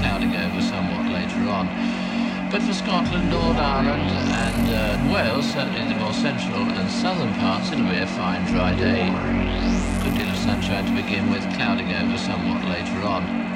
clouding over somewhat later on. But for Scotland, Northern Ireland and uh, Wales, certainly the more central and southern parts, it'll be a fine dry day. Good deal of sunshine to begin with, clouding over somewhat later on.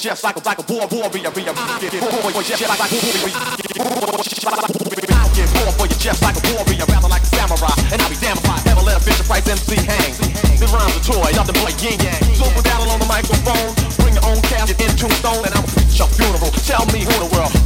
Just like a like a warrior warrior get boy like a war for just like a warrior rather like a samurai and I'll be damned if I ever let a Fisher Price MC hang the rhymes are toy nothing but yin yang put down on the microphone bring your own casket in tombstone and I'm a preach your funeral tell me who the world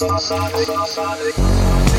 Sonic.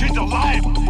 She's alive!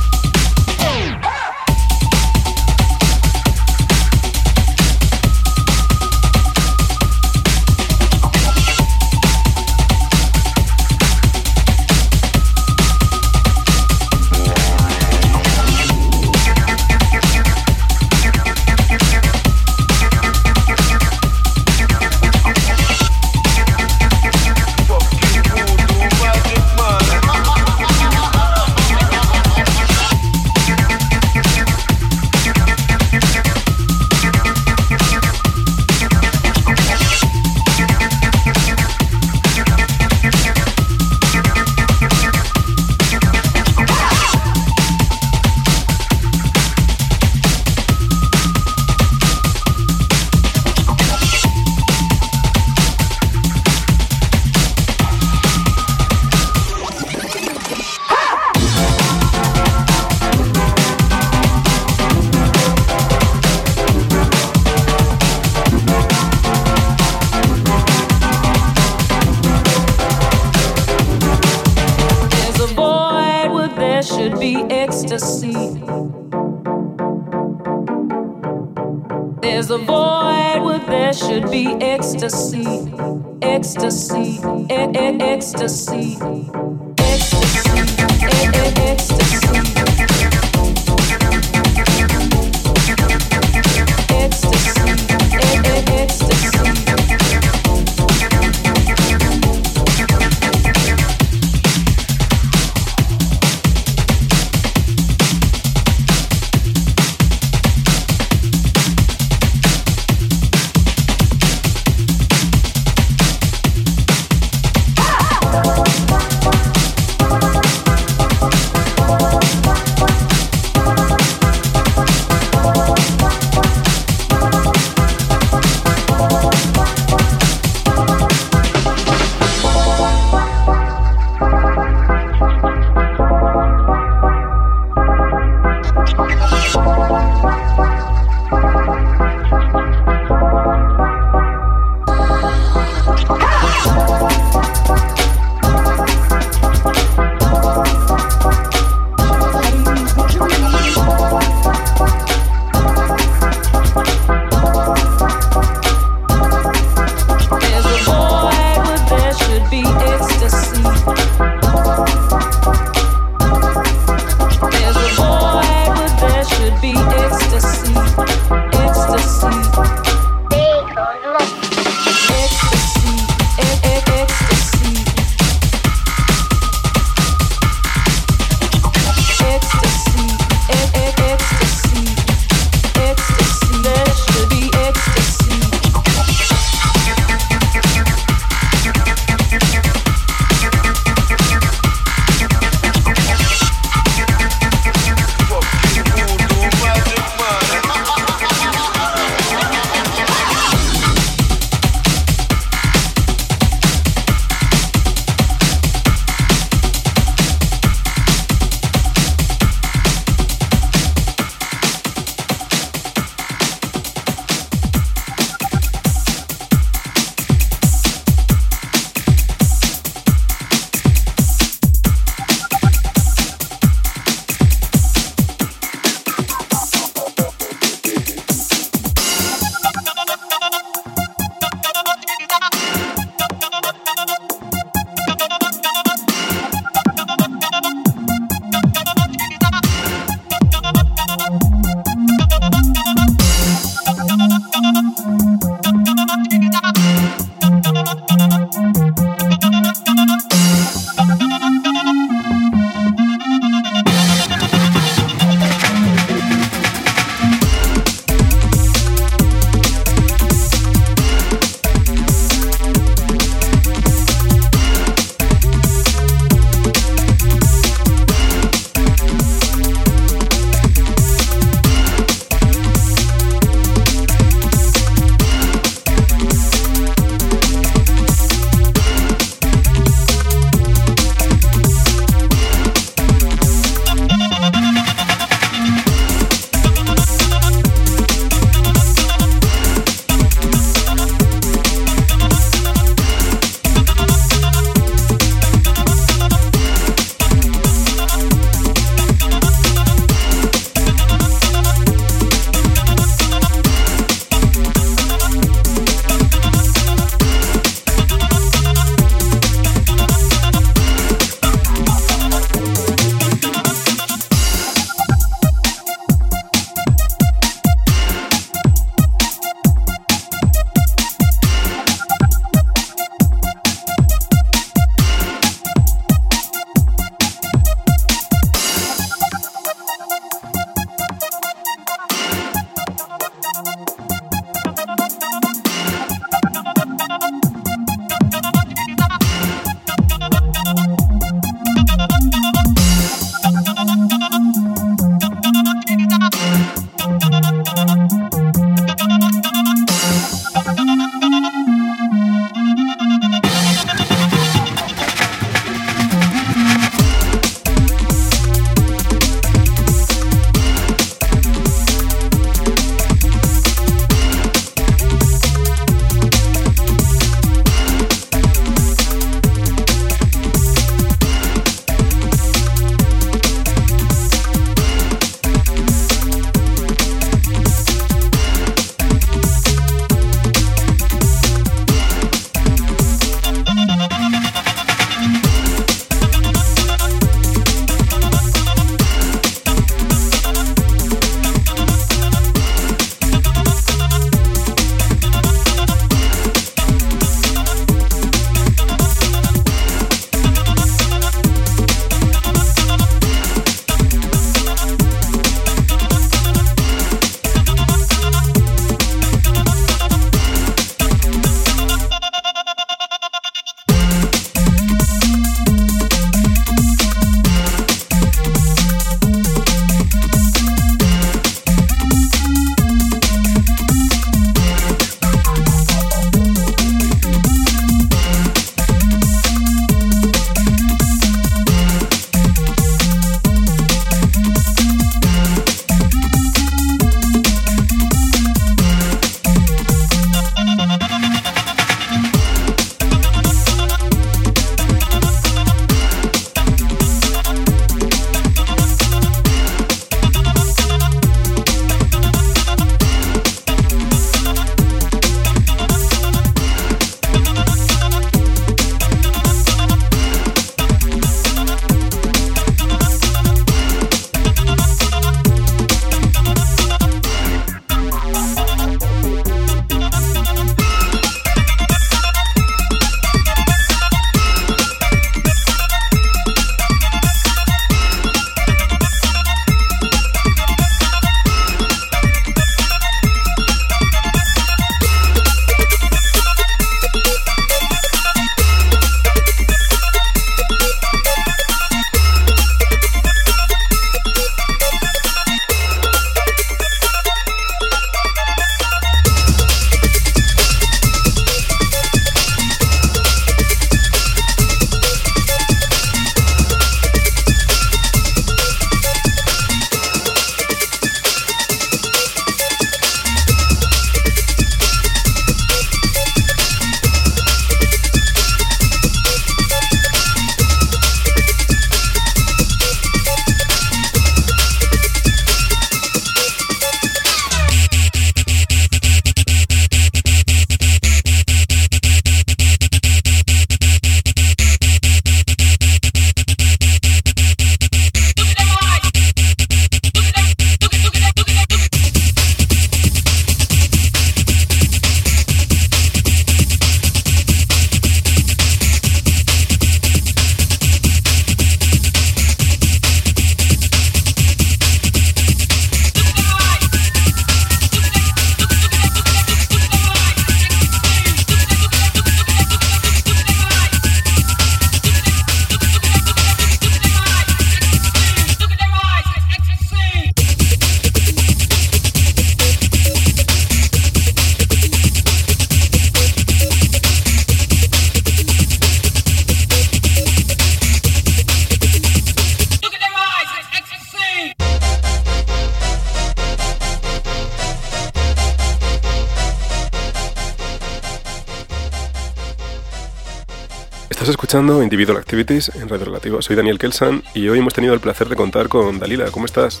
Escuchando Individual Activities en Radio Relativo. Soy Daniel Kelsan y hoy hemos tenido el placer de contar con Dalila. ¿Cómo estás?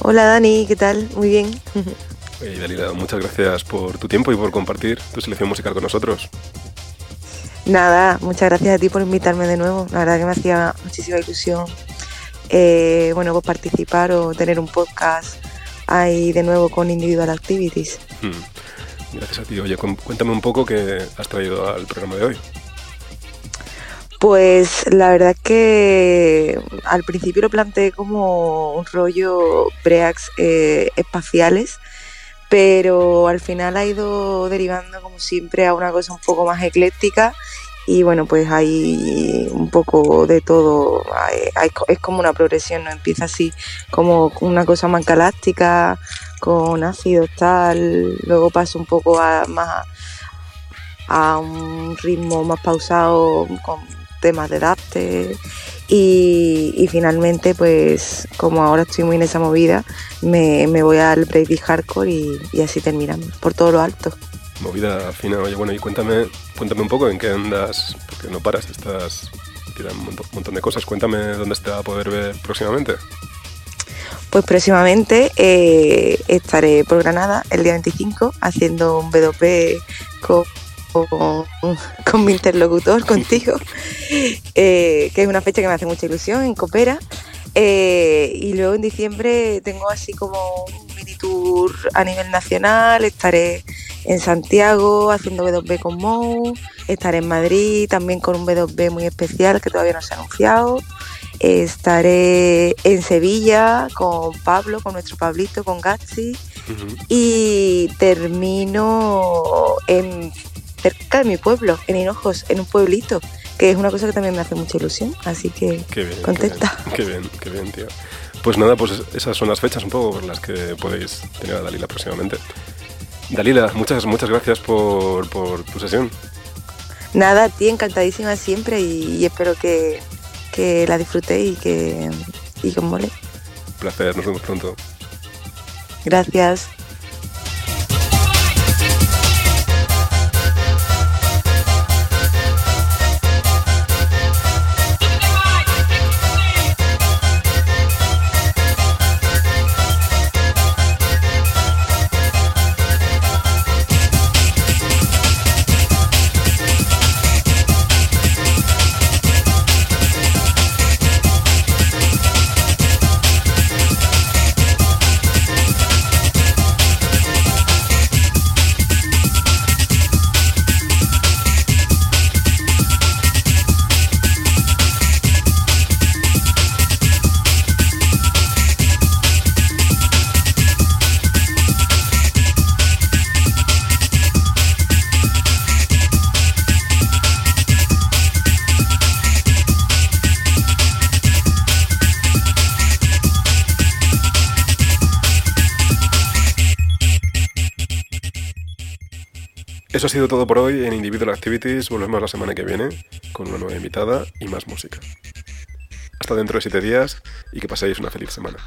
Hola Dani, ¿qué tal? Muy bien. Hey, Dalila, muchas gracias por tu tiempo y por compartir tu selección musical con nosotros. Nada, muchas gracias a ti por invitarme de nuevo. La verdad que me hacía muchísima ilusión eh, bueno, pues participar o tener un podcast ahí de nuevo con Individual Activities. Hmm. Gracias a ti. Oye, cuéntame un poco qué has traído al programa de hoy. Pues la verdad que al principio lo planteé como un rollo breaks eh, espaciales, pero al final ha ido derivando como siempre a una cosa un poco más ecléctica y bueno, pues hay un poco de todo, es como una progresión, ¿no? Empieza así como una cosa más galáctica, con ácidos tal, luego pasa un poco a más a un ritmo más pausado con temas de dubstep y, finalmente pues como ahora estoy muy en esa movida me, voy al break hardcore y, y así terminamos por todo lo alto movida fina. Oye, bueno, y cuéntame, cuéntame un poco en qué andas, porque no paras, estás tirando un montón de cosas. Cuéntame dónde se te va a poder ver próximamente. Pues próximamente eh, estaré por Granada el día 25 haciendo un B2B con, con, mi interlocutor, contigo, eh, que es una fecha que me hace mucha ilusión en Copera. Eh, y luego en diciembre tengo así como un mini tour a nivel nacional, estaré en Santiago haciendo B2B con Mou, estaré en Madrid también con un B2B muy especial que todavía no se ha anunciado, estaré en Sevilla con Pablo, con nuestro Pablito, con Gatsi y termino en cerca de mi pueblo, en Hinojos, en un pueblito, que es una cosa que también me hace mucha ilusión, así que contenta. Qué bien, qué bien, tío. Pues nada, pues esas son las fechas un poco por las que podéis tener a Dalila próximamente. Dalila, muchas, muchas gracias por, tu sesión. Nada, a ti encantadísima siempre y, espero que, la disfrutéis y que, y que os mole. Un placer, nos vemos pronto. Gracias. Eso ha sido todo por hoy en Individual Activities. Volvemos la semana que viene con una nueva invitada y más música. Hasta dentro de siete días y que paséis una feliz semana.